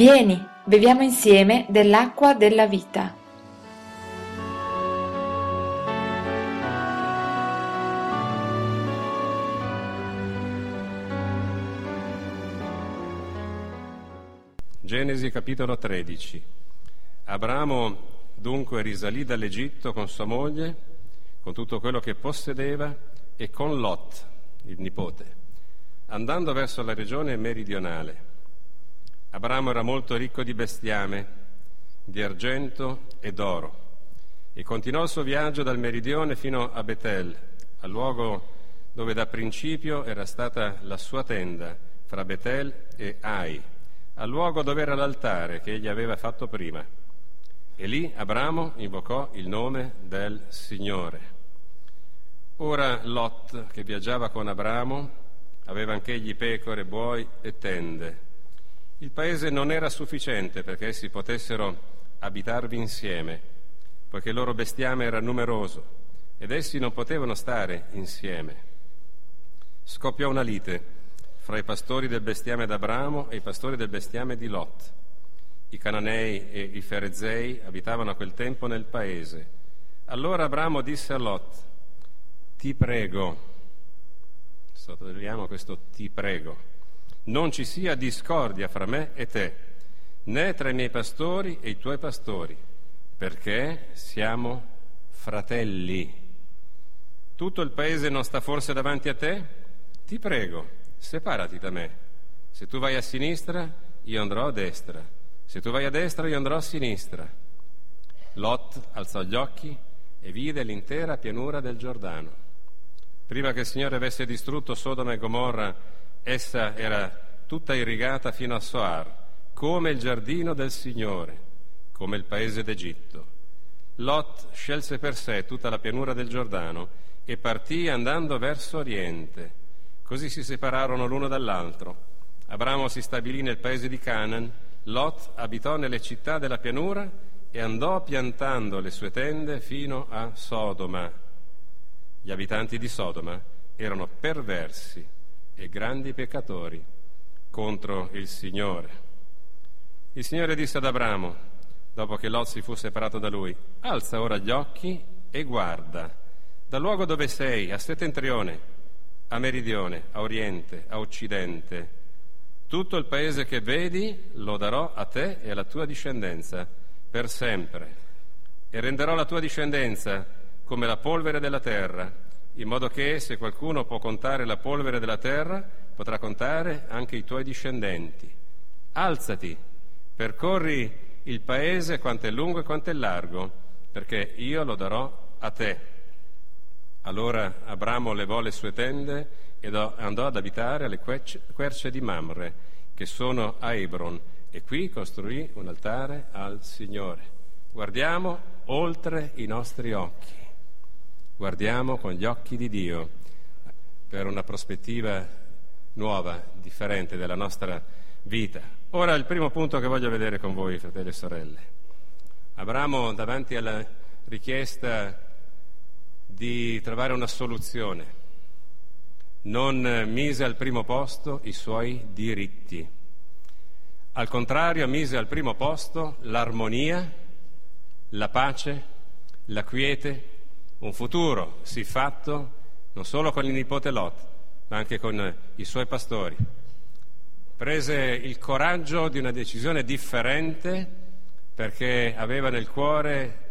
Vieni, beviamo insieme dell'acqua della vita. Genesi capitolo 13. Abramo dunque risalì dall'Egitto con sua moglie, con tutto quello che possedeva e con Lot, il nipote, andando verso la regione meridionale. Abramo era molto ricco di bestiame, di argento e d'oro, e continuò il suo viaggio dal meridione fino a Betel, al luogo dove da principio era stata la sua tenda, fra Betel e Ai, al luogo dove era l'altare che egli aveva fatto prima. E lì Abramo invocò il nome del Signore. Ora Lot, che viaggiava con Abramo, aveva anch'egli pecore, buoi e tende il paese non era sufficiente perché essi potessero abitarvi insieme, poiché il loro bestiame era numeroso ed essi non potevano stare insieme. Scoppiò una lite fra i pastori del bestiame d'Abramo e i pastori del bestiame di Lot. I cananei e i ferezei abitavano a quel tempo nel paese. Allora Abramo disse a Lot, ti prego, sottolineiamo questo ti prego, non ci sia discordia fra me e te, né tra i miei pastori e i tuoi pastori, perché siamo fratelli. Tutto il paese non sta forse davanti a te? Ti prego, separati da me. Se tu vai a sinistra, io andrò a destra. Se tu vai a destra, io andrò a sinistra. Lot alzò gli occhi e vide l'intera pianura del Giordano. Prima che il Signore avesse distrutto Sodoma e Gomorra, Essa era tutta irrigata fino a Soar, come il giardino del Signore, come il paese d'Egitto. Lot scelse per sé tutta la pianura del Giordano e partì andando verso oriente. Così si separarono l'uno dall'altro. Abramo si stabilì nel paese di Canaan, Lot abitò nelle città della pianura e andò piantando le sue tende fino a Sodoma. Gli abitanti di Sodoma erano perversi e grandi peccatori contro il Signore. Il Signore disse ad Abramo, dopo che Lot si fu separato da lui, alza ora gli occhi e guarda dal luogo dove sei, a settentrione, a meridione, a oriente, a occidente. Tutto il paese che vedi lo darò a te e alla tua discendenza per sempre. E renderò la tua discendenza come la polvere della terra in modo che se qualcuno può contare la polvere della terra, potrà contare anche i tuoi discendenti. Alzati, percorri il paese quanto è lungo e quanto è largo, perché io lo darò a te. Allora Abramo levò le sue tende ed andò ad abitare alle querce di Mamre, che sono a Hebron, e qui costruì un altare al Signore. Guardiamo oltre i nostri occhi guardiamo con gli occhi di Dio per una prospettiva nuova, differente della nostra vita. Ora il primo punto che voglio vedere con voi, fratelli e sorelle. Abramo davanti alla richiesta di trovare una soluzione, non mise al primo posto i suoi diritti. Al contrario, mise al primo posto l'armonia, la pace, la quiete, un futuro siffatto non solo con il nipote Lot, ma anche con i suoi pastori. Prese il coraggio di una decisione differente perché aveva nel cuore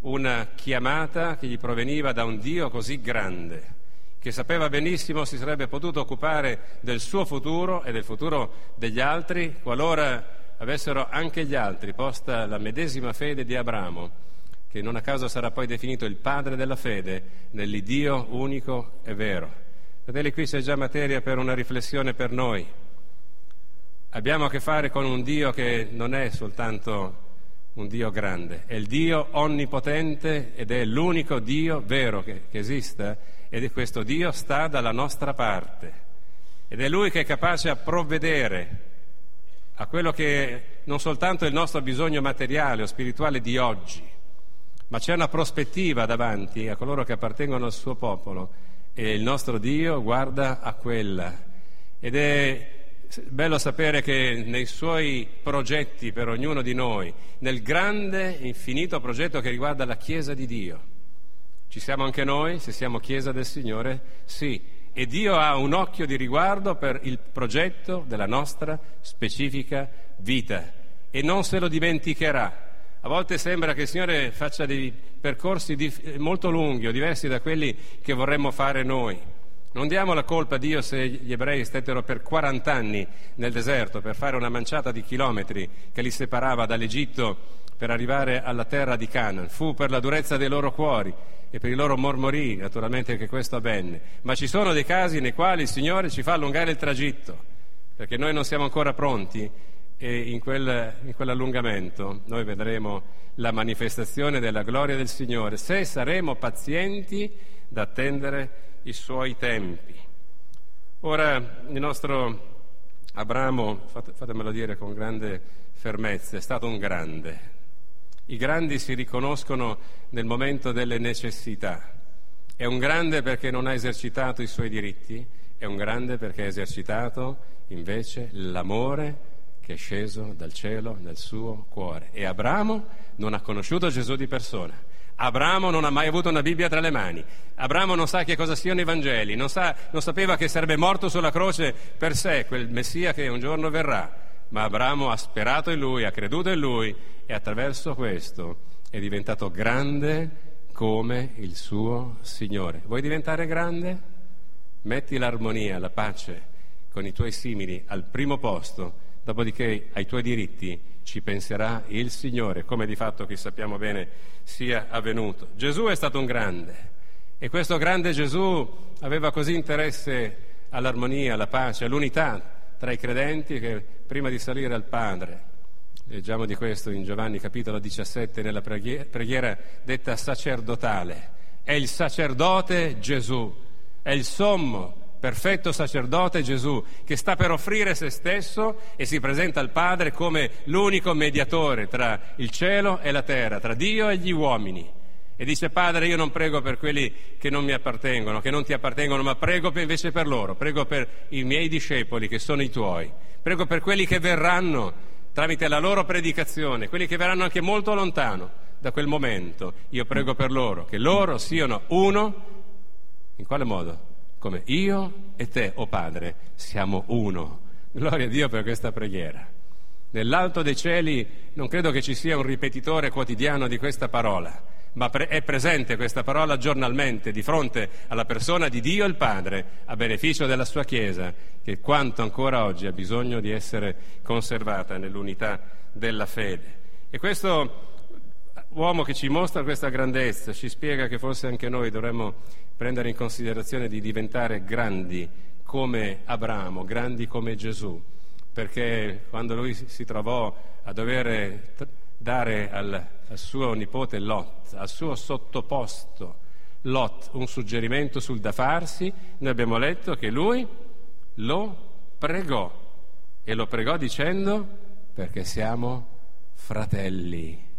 una chiamata che gli proveniva da un Dio così grande, che sapeva benissimo si sarebbe potuto occupare del suo futuro e del futuro degli altri qualora avessero anche gli altri posta la medesima fede di Abramo che non a caso sarà poi definito il padre della fede nell'Iddio unico e vero. Fratelli, qui c'è già materia per una riflessione per noi. Abbiamo a che fare con un Dio che non è soltanto un Dio grande, è il Dio onnipotente ed è l'unico Dio vero che, che esista ed questo Dio sta dalla nostra parte ed è Lui che è capace a provvedere a quello che non soltanto è il nostro bisogno materiale o spirituale di oggi, ma c'è una prospettiva davanti a coloro che appartengono al suo popolo e il nostro Dio guarda a quella ed è bello sapere che nei suoi progetti per ognuno di noi, nel grande, infinito progetto che riguarda la Chiesa di Dio, ci siamo anche noi, se siamo Chiesa del Signore? Sì. E Dio ha un occhio di riguardo per il progetto della nostra specifica vita e non se lo dimenticherà. A volte sembra che il Signore faccia dei percorsi molto lunghi o diversi da quelli che vorremmo fare noi. Non diamo la colpa a Dio se gli ebrei stettero per 40 anni nel deserto per fare una manciata di chilometri che li separava dall'Egitto per arrivare alla terra di Canaan. Fu per la durezza dei loro cuori e per i loro mormori, naturalmente, che questo avvenne. Ma ci sono dei casi nei quali il Signore ci fa allungare il tragitto, perché noi non siamo ancora pronti e in, quel, in quell'allungamento noi vedremo la manifestazione della gloria del Signore, se saremo pazienti da attendere i suoi tempi. Ora, il nostro Abramo, fatemelo dire con grande fermezza, è stato un grande, i grandi si riconoscono nel momento delle necessità. È un grande perché non ha esercitato i suoi diritti, è un grande perché ha esercitato invece l'amore che è sceso dal cielo nel suo cuore. E Abramo non ha conosciuto Gesù di persona. Abramo non ha mai avuto una Bibbia tra le mani. Abramo non sa che cosa siano i Vangeli, non, sa, non sapeva che sarebbe morto sulla croce per sé, quel Messia che un giorno verrà. Ma Abramo ha sperato in lui, ha creduto in lui e attraverso questo è diventato grande come il suo Signore. Vuoi diventare grande? Metti l'armonia, la pace con i tuoi simili al primo posto, dopodiché ai tuoi diritti ci penserà il Signore, come di fatto che sappiamo bene sia avvenuto. Gesù è stato un grande e questo grande Gesù aveva così interesse all'armonia, alla pace, all'unità tra i credenti che prima di salire al Padre Leggiamo di questo in Giovanni capitolo 17 nella preghiera detta sacerdotale. È il sacerdote Gesù, è il sommo, perfetto sacerdote Gesù, che sta per offrire se stesso e si presenta al Padre come l'unico mediatore tra il cielo e la terra, tra Dio e gli uomini. E dice, Padre, io non prego per quelli che non mi appartengono, che non ti appartengono, ma prego invece per loro, prego per i miei discepoli che sono i tuoi, prego per quelli che verranno tramite la loro predicazione, quelli che verranno anche molto lontano da quel momento, io prego per loro, che loro siano uno, in quale modo? Come io e te, o oh Padre, siamo uno. Gloria a Dio per questa preghiera. Nell'alto dei cieli non credo che ci sia un ripetitore quotidiano di questa parola ma pre- è presente questa parola giornalmente di fronte alla persona di Dio il Padre a beneficio della sua Chiesa, che quanto ancora oggi ha bisogno di essere conservata nell'unità della fede. E questo uomo che ci mostra questa grandezza ci spiega che forse anche noi dovremmo prendere in considerazione di diventare grandi come Abramo, grandi come Gesù, perché quando lui si trovò a dover dare al, al suo nipote Lot, al suo sottoposto Lot, un suggerimento sul da farsi, noi abbiamo letto che lui lo pregò e lo pregò dicendo perché siamo fratelli.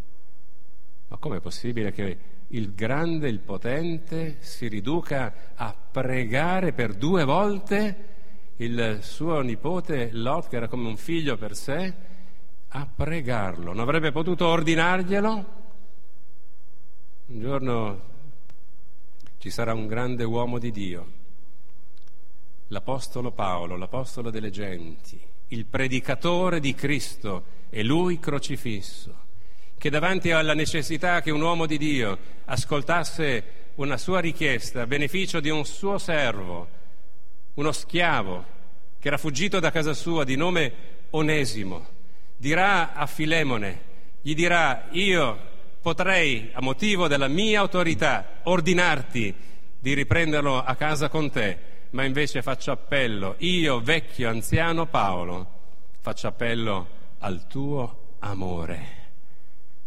Ma com'è possibile che il grande, il potente si riduca a pregare per due volte il suo nipote Lot, che era come un figlio per sé, a pregarlo. Non avrebbe potuto ordinarglielo? Un giorno ci sarà un grande uomo di Dio, l'Apostolo Paolo, l'Apostolo delle genti, il predicatore di Cristo e lui crocifisso, che davanti alla necessità che un uomo di Dio ascoltasse una sua richiesta a beneficio di un suo servo, uno schiavo che era fuggito da casa sua di nome Onesimo, dirà a Filemone, gli dirà io potrei, a motivo della mia autorità, ordinarti di riprenderlo a casa con te, ma invece faccio appello, io vecchio anziano Paolo, faccio appello al tuo amore.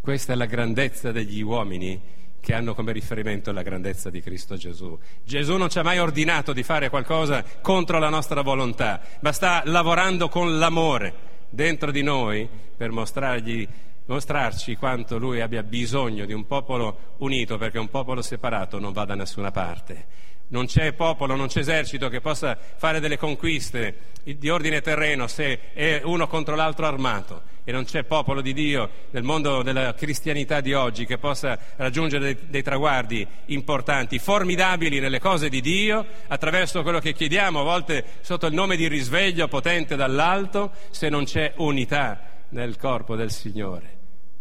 Questa è la grandezza degli uomini che hanno come riferimento la grandezza di Cristo Gesù. Gesù non ci ha mai ordinato di fare qualcosa contro la nostra volontà, ma sta lavorando con l'amore dentro di noi per mostrarci quanto lui abbia bisogno di un popolo unito, perché un popolo separato non va da nessuna parte. Non c'è popolo, non c'è esercito che possa fare delle conquiste di ordine terreno se è uno contro l'altro armato e non c'è popolo di Dio nel mondo della cristianità di oggi che possa raggiungere dei, traguardi importanti, formidabili nelle cose di Dio, attraverso quello che chiediamo, a volte sotto il nome di risveglio potente dall'alto, se non c'è unità nel corpo del Signore.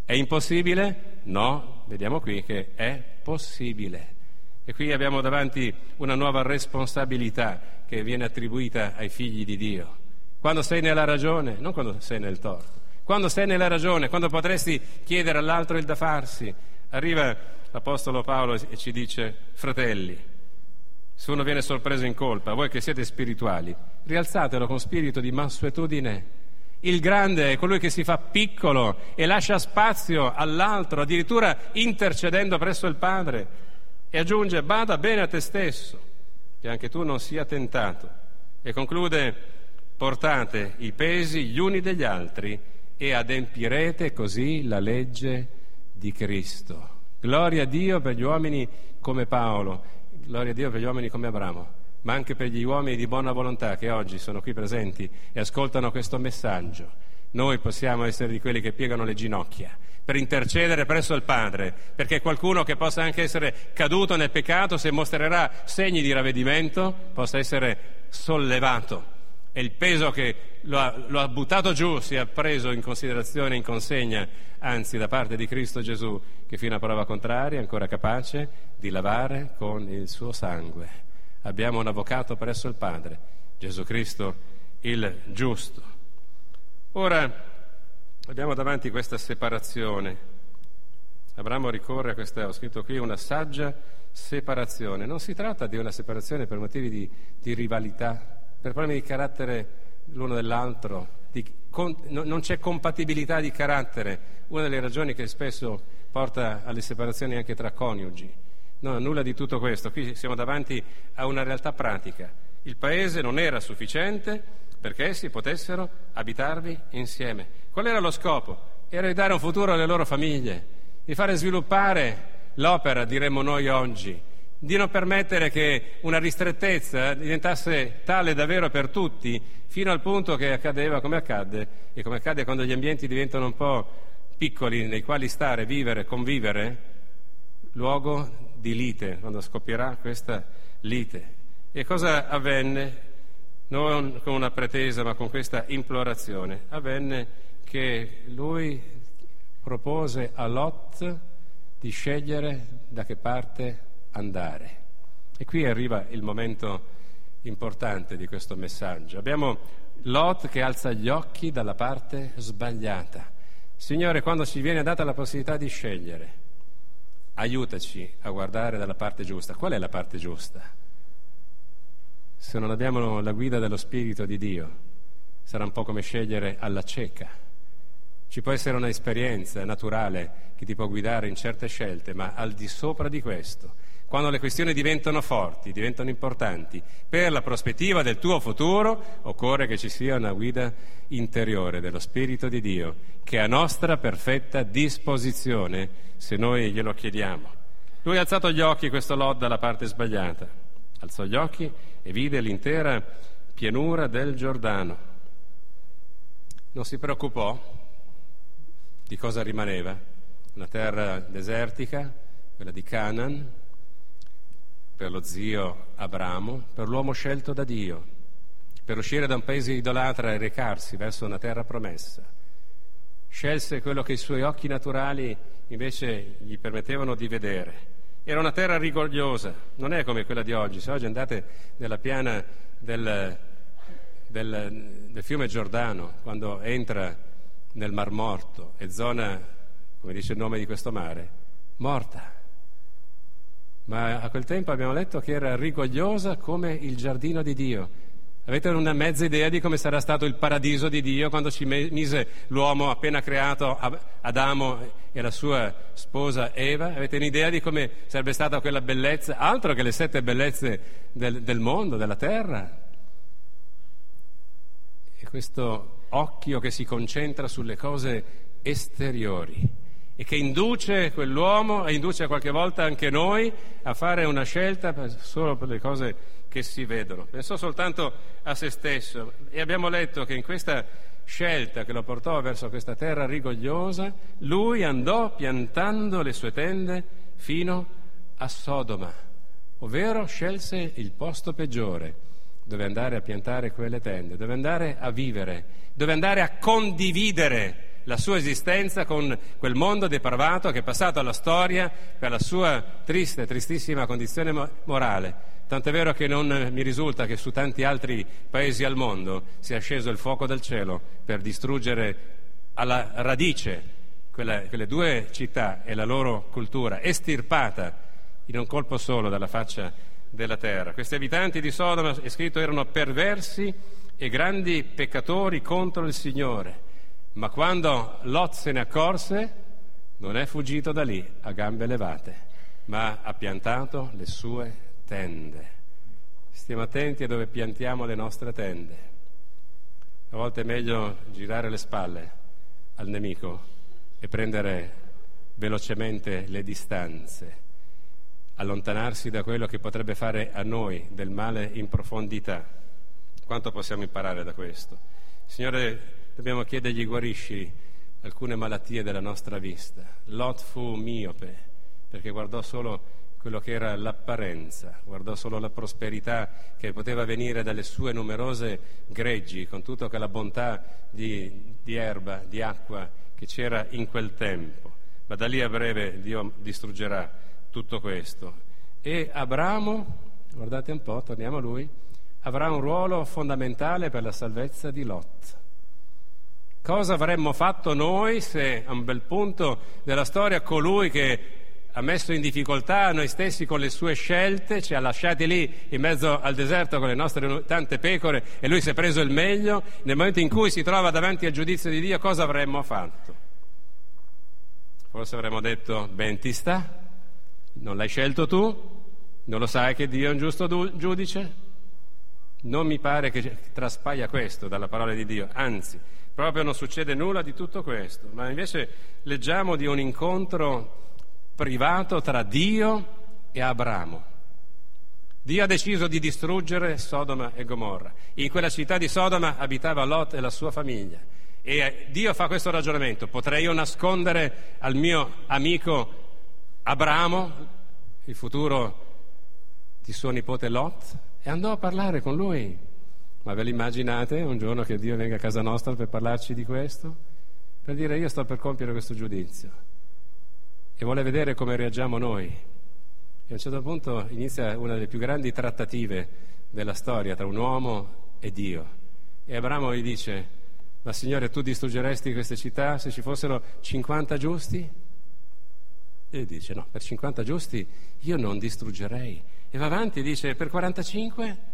È impossibile? No, vediamo qui che è possibile. E qui abbiamo davanti una nuova responsabilità che viene attribuita ai figli di Dio. Quando sei nella ragione, non quando sei nel torto. Quando sei nella ragione, quando potresti chiedere all'altro il da farsi, arriva l'Apostolo Paolo e ci dice, fratelli, se uno viene sorpreso in colpa, voi che siete spirituali, rialzatelo con spirito di mansuetudine. Il grande è colui che si fa piccolo e lascia spazio all'altro, addirittura intercedendo presso il Padre. E aggiunge, bada bene a te stesso, che anche tu non sia tentato. E conclude, portate i pesi gli uni degli altri e adempirete così la legge di Cristo. Gloria a Dio per gli uomini come Paolo, gloria a Dio per gli uomini come Abramo, ma anche per gli uomini di buona volontà che oggi sono qui presenti e ascoltano questo messaggio. Noi possiamo essere di quelli che piegano le ginocchia per intercedere presso il Padre, perché qualcuno che possa anche essere caduto nel peccato, se mostrerà segni di ravvedimento, possa essere sollevato e il peso che lo ha, lo ha, buttato giù sia preso in considerazione, in consegna, anzi da parte di Cristo Gesù, che fino a prova contraria è ancora capace di lavare con il suo sangue. Abbiamo un avvocato presso il Padre, Gesù Cristo il giusto. Ora, Abbiamo davanti questa separazione. Abramo ricorre a questa, ho scritto qui, una saggia separazione. Non si tratta di una separazione per motivi di, di rivalità, per problemi di carattere l'uno dell'altro, di, con, no, non c'è compatibilità di carattere, una delle ragioni che spesso porta alle separazioni anche tra coniugi. No, nulla di tutto questo, qui siamo davanti a una realtà pratica. Il paese non era sufficiente perché essi potessero abitarvi insieme. Qual era lo scopo? Era di dare un futuro alle loro famiglie, di fare sviluppare l'opera, diremmo noi oggi, di non permettere che una ristrettezza diventasse tale davvero per tutti, fino al punto che accadeva come accadde, e come accade quando gli ambienti diventano un po' piccoli nei quali stare, vivere, convivere, luogo di lite, quando scoppierà questa lite. E cosa avvenne? Non con una pretesa, ma con questa implorazione. Avvenne che lui propose a Lot di scegliere da che parte andare. E qui arriva il momento importante di questo messaggio. Abbiamo Lot che alza gli occhi dalla parte sbagliata. Signore, quando ci viene data la possibilità di scegliere, aiutaci a guardare dalla parte giusta. Qual è la parte giusta? Se non abbiamo la guida dello Spirito di Dio, sarà un po' come scegliere alla cieca. Ci può essere un'esperienza naturale che ti può guidare in certe scelte, ma al di sopra di questo, quando le questioni diventano forti, diventano importanti, per la prospettiva del tuo futuro, occorre che ci sia una guida interiore dello Spirito di Dio, che è a nostra perfetta disposizione se noi glielo chiediamo. Lui ha alzato gli occhi, questo Lod, dalla parte sbagliata. Alzò gli occhi e vide l'intera pianura del Giordano. Non si preoccupò di cosa rimaneva? Una terra desertica, quella di Canaan, per lo zio Abramo, per l'uomo scelto da Dio, per uscire da un paese idolatra e recarsi verso una terra promessa. Scelse quello che i suoi occhi naturali invece gli permettevano di vedere. Era una terra rigogliosa, non è come quella di oggi. Se oggi andate nella piana del, del, del fiume Giordano, quando entra nel Mar Morto è zona, come dice il nome di questo mare, morta. Ma a quel tempo abbiamo letto che era rigogliosa come il giardino di Dio. Avete una mezza idea di come sarà stato il paradiso di Dio quando ci mise l'uomo appena creato Adamo e la sua sposa Eva? Avete un'idea di come sarebbe stata quella bellezza? Altro che le sette bellezze del, del mondo, della terra. E questo occhio che si concentra sulle cose esteriori e che induce quell'uomo e induce qualche volta anche noi a fare una scelta solo per le cose che si vedono. Pensò soltanto a se stesso e abbiamo letto che in questa scelta che lo portò verso questa terra rigogliosa, lui andò piantando le sue tende fino a Sodoma, ovvero scelse il posto peggiore dove andare a piantare quelle tende, dove andare a vivere, dove andare a condividere la sua esistenza con quel mondo depravato che è passato alla storia per la sua triste, tristissima condizione morale. Tant'è vero che non mi risulta che su tanti altri paesi al mondo sia sceso il fuoco del cielo per distruggere alla radice quelle, quelle due città e la loro cultura, estirpata in un colpo solo dalla faccia della terra. Questi abitanti di Sodoma, è scritto, erano perversi e grandi peccatori contro il Signore. Ma quando Lot se ne accorse, non è fuggito da lì a gambe levate, ma ha piantato le sue tende. Stiamo attenti a dove piantiamo le nostre tende. A volte è meglio girare le spalle al nemico e prendere velocemente le distanze, allontanarsi da quello che potrebbe fare a noi del male in profondità. Quanto possiamo imparare da questo? Signore, dobbiamo chiedergli guarisci alcune malattie della nostra vista. Lot fu miope perché guardò solo quello che era l'apparenza, guardò solo la prosperità che poteva venire dalle sue numerose greggi, con tutta quella bontà di, di erba, di acqua che c'era in quel tempo. Ma da lì a breve Dio distruggerà tutto questo. E Abramo, guardate un po', torniamo a lui, avrà un ruolo fondamentale per la salvezza di Lot. Cosa avremmo fatto noi se a un bel punto della storia colui che ha messo in difficoltà noi stessi con le sue scelte, ci ha lasciati lì in mezzo al deserto con le nostre tante pecore e lui si è preso il meglio, nel momento in cui si trova davanti al giudizio di Dio cosa avremmo fatto? Forse avremmo detto, ben ti sta, non l'hai scelto tu, non lo sai che Dio è un giusto giudice? Non mi pare che traspaia questo dalla parola di Dio, anzi, proprio non succede nulla di tutto questo, ma invece leggiamo di un incontro privato tra Dio e Abramo. Dio ha deciso di distruggere Sodoma e Gomorra. In quella città di Sodoma abitava Lot e la sua famiglia. E Dio fa questo ragionamento. Potrei io nascondere al mio amico Abramo il futuro di suo nipote Lot? E andò a parlare con lui. Ma ve l'immaginate un giorno che Dio venga a casa nostra per parlarci di questo? Per dire io sto per compiere questo giudizio e vuole vedere come reagiamo noi. E a un certo punto inizia una delle più grandi trattative della storia tra un uomo e Dio. E Abramo gli dice, ma Signore tu distruggeresti queste città se ci fossero 50 giusti? E dice, no, per 50 giusti io non distruggerei. E va avanti e dice, per 45?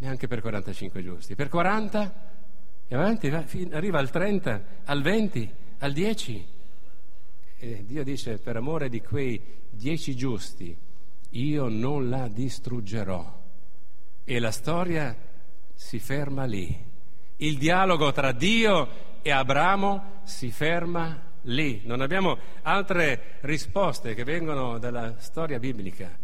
Neanche per 45 giusti, per 40 e avanti, arriva al 30, al 20, al 10. E Dio dice, per amore di quei 10 giusti, io non la distruggerò. E la storia si ferma lì. Il dialogo tra Dio e Abramo si ferma lì. Non abbiamo altre risposte che vengono dalla storia biblica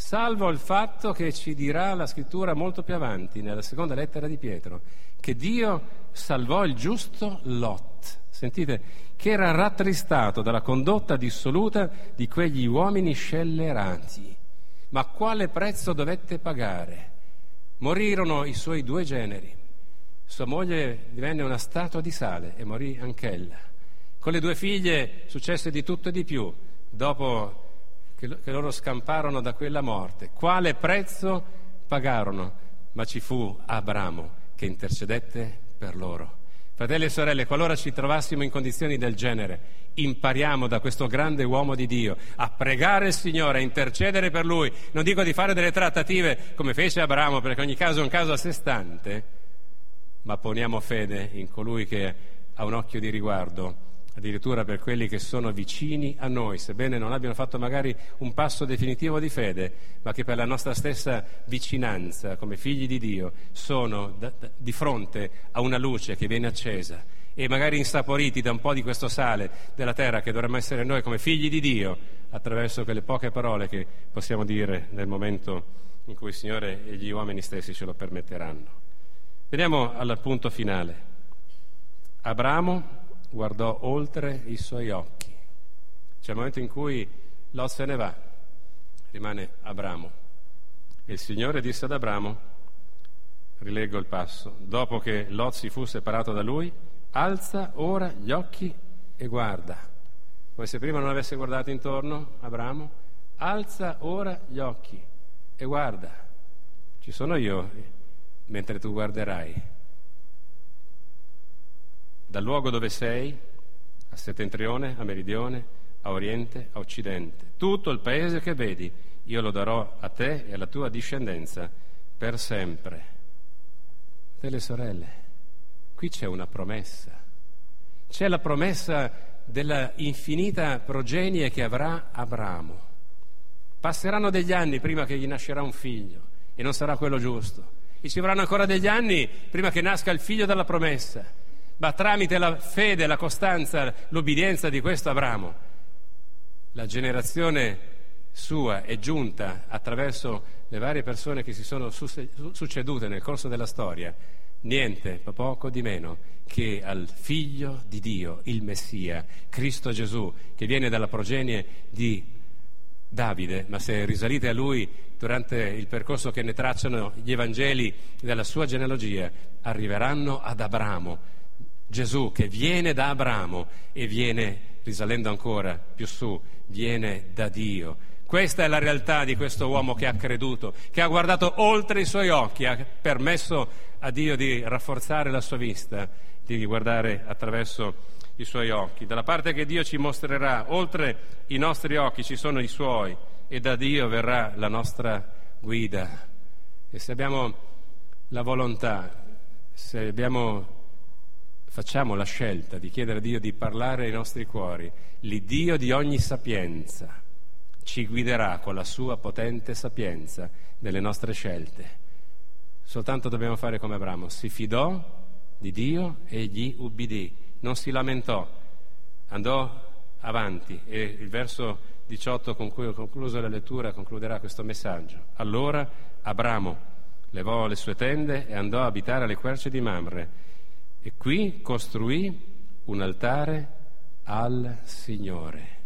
salvo il fatto che ci dirà la scrittura molto più avanti, nella seconda lettera di Pietro, che Dio salvò il giusto Lot, sentite, che era rattristato dalla condotta dissoluta di quegli uomini scellerati. Ma quale prezzo dovette pagare? Morirono i suoi due generi. Sua moglie divenne una statua di sale e morì anch'ella. Con le due figlie successe di tutto e di più. Dopo che, loro scamparono da quella morte. Quale prezzo pagarono? Ma ci fu Abramo che intercedette per loro. Fratelli e sorelle, qualora ci trovassimo in condizioni del genere, impariamo da questo grande uomo di Dio a pregare il Signore, a intercedere per Lui. Non dico di fare delle trattative come fece Abramo, perché ogni caso è un caso a sé stante, ma poniamo fede in colui che ha un occhio di riguardo addirittura per quelli che sono vicini a noi, sebbene non abbiano fatto magari un passo definitivo di fede, ma che per la nostra stessa vicinanza come figli di Dio sono da, da, di fronte a una luce che viene accesa e magari insaporiti da un po' di questo sale della terra che dovremmo essere noi come figli di Dio attraverso quelle poche parole che possiamo dire nel momento in cui il Signore e gli uomini stessi ce lo permetteranno. Veniamo al punto finale. Abramo guardò oltre i suoi occhi. C'è il momento in cui Lot se ne va, rimane Abramo. E il Signore disse ad Abramo, rileggo il passo, dopo che Lot si fu separato da lui, alza ora gli occhi e guarda. Come se prima non avesse guardato intorno, Abramo, alza ora gli occhi e guarda. Ci sono io mentre tu guarderai. Dal luogo dove sei, a settentrione, a meridione, a oriente, a occidente, tutto il paese che vedi, io lo darò a te e alla tua discendenza per sempre. Delle sorelle, qui c'è una promessa. C'è la promessa della infinita progenie che avrà Abramo. Passeranno degli anni prima che gli nascerà un figlio e non sarà quello giusto e ci vorranno ancora degli anni prima che nasca il figlio della promessa, ma tramite la fede, la costanza, l'obbedienza di questo Abramo, la generazione sua è giunta attraverso le varie persone che si sono succedute nel corso della storia, niente, poco di meno che al figlio di Dio, il Messia, Cristo Gesù, che viene dalla progenie di Davide, ma se risalite a lui durante il percorso che ne tracciano gli Evangeli della sua genealogia, arriveranno ad Abramo. Gesù che viene da Abramo e viene, risalendo ancora più su, viene da Dio. Questa è la realtà di questo uomo che ha creduto, che ha guardato oltre i suoi occhi, ha permesso a Dio di rafforzare la sua vista, di guardare attraverso i suoi occhi. Dalla parte che Dio ci mostrerà, oltre i nostri occhi ci sono i suoi e da Dio verrà la nostra guida. E se abbiamo la volontà, se abbiamo, facciamo la scelta di chiedere a Dio di parlare ai nostri cuori, l'Iddio di ogni sapienza ci guiderà con la sua potente sapienza nelle nostre scelte. Soltanto dobbiamo fare come Abramo, si fidò di Dio e gli ubbidì. Non si lamentò, andò avanti e il verso 18 con cui ho concluso la lettura concluderà questo messaggio. Allora Abramo levò le sue tende e andò a abitare alle querce di Mamre e qui costruì un altare al Signore.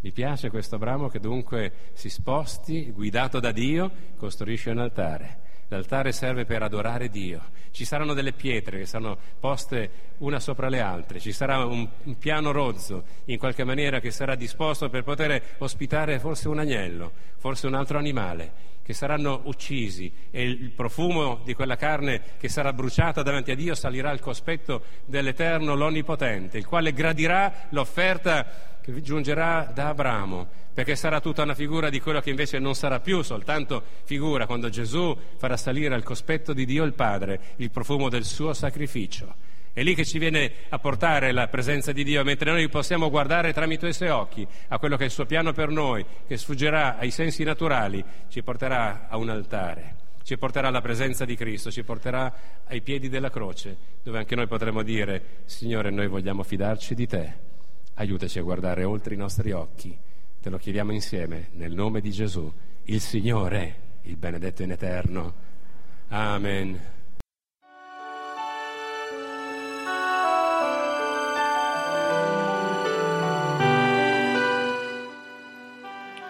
Mi piace questo Abramo che dunque si sposti, guidato da Dio, costruisce un altare. L'altare serve per adorare Dio. Ci saranno delle pietre che saranno poste una sopra le altre, ci sarà un, un, piano rozzo in qualche maniera che sarà disposto per poter ospitare forse un agnello, forse un altro animale, che saranno uccisi e il profumo di quella carne che sarà bruciata davanti a Dio salirà al cospetto dell'Eterno, l'Onnipotente, il quale gradirà l'offerta che giungerà da Abramo, perché sarà tutta una figura di quello che invece non sarà più soltanto figura quando Gesù farà salire al cospetto di Dio il Padre il profumo del suo sacrificio. È lì che ci viene a portare la presenza di Dio, mentre noi possiamo guardare tramite i suoi occhi a quello che è il suo piano per noi, che sfuggerà ai sensi naturali, ci porterà a un altare, ci porterà alla presenza di Cristo, ci porterà ai piedi della croce, dove anche noi potremo dire, Signore, noi vogliamo fidarci di te aiutaci a guardare oltre i nostri occhi. Te lo chiediamo insieme nel nome di Gesù, il Signore, il benedetto in eterno. Amen.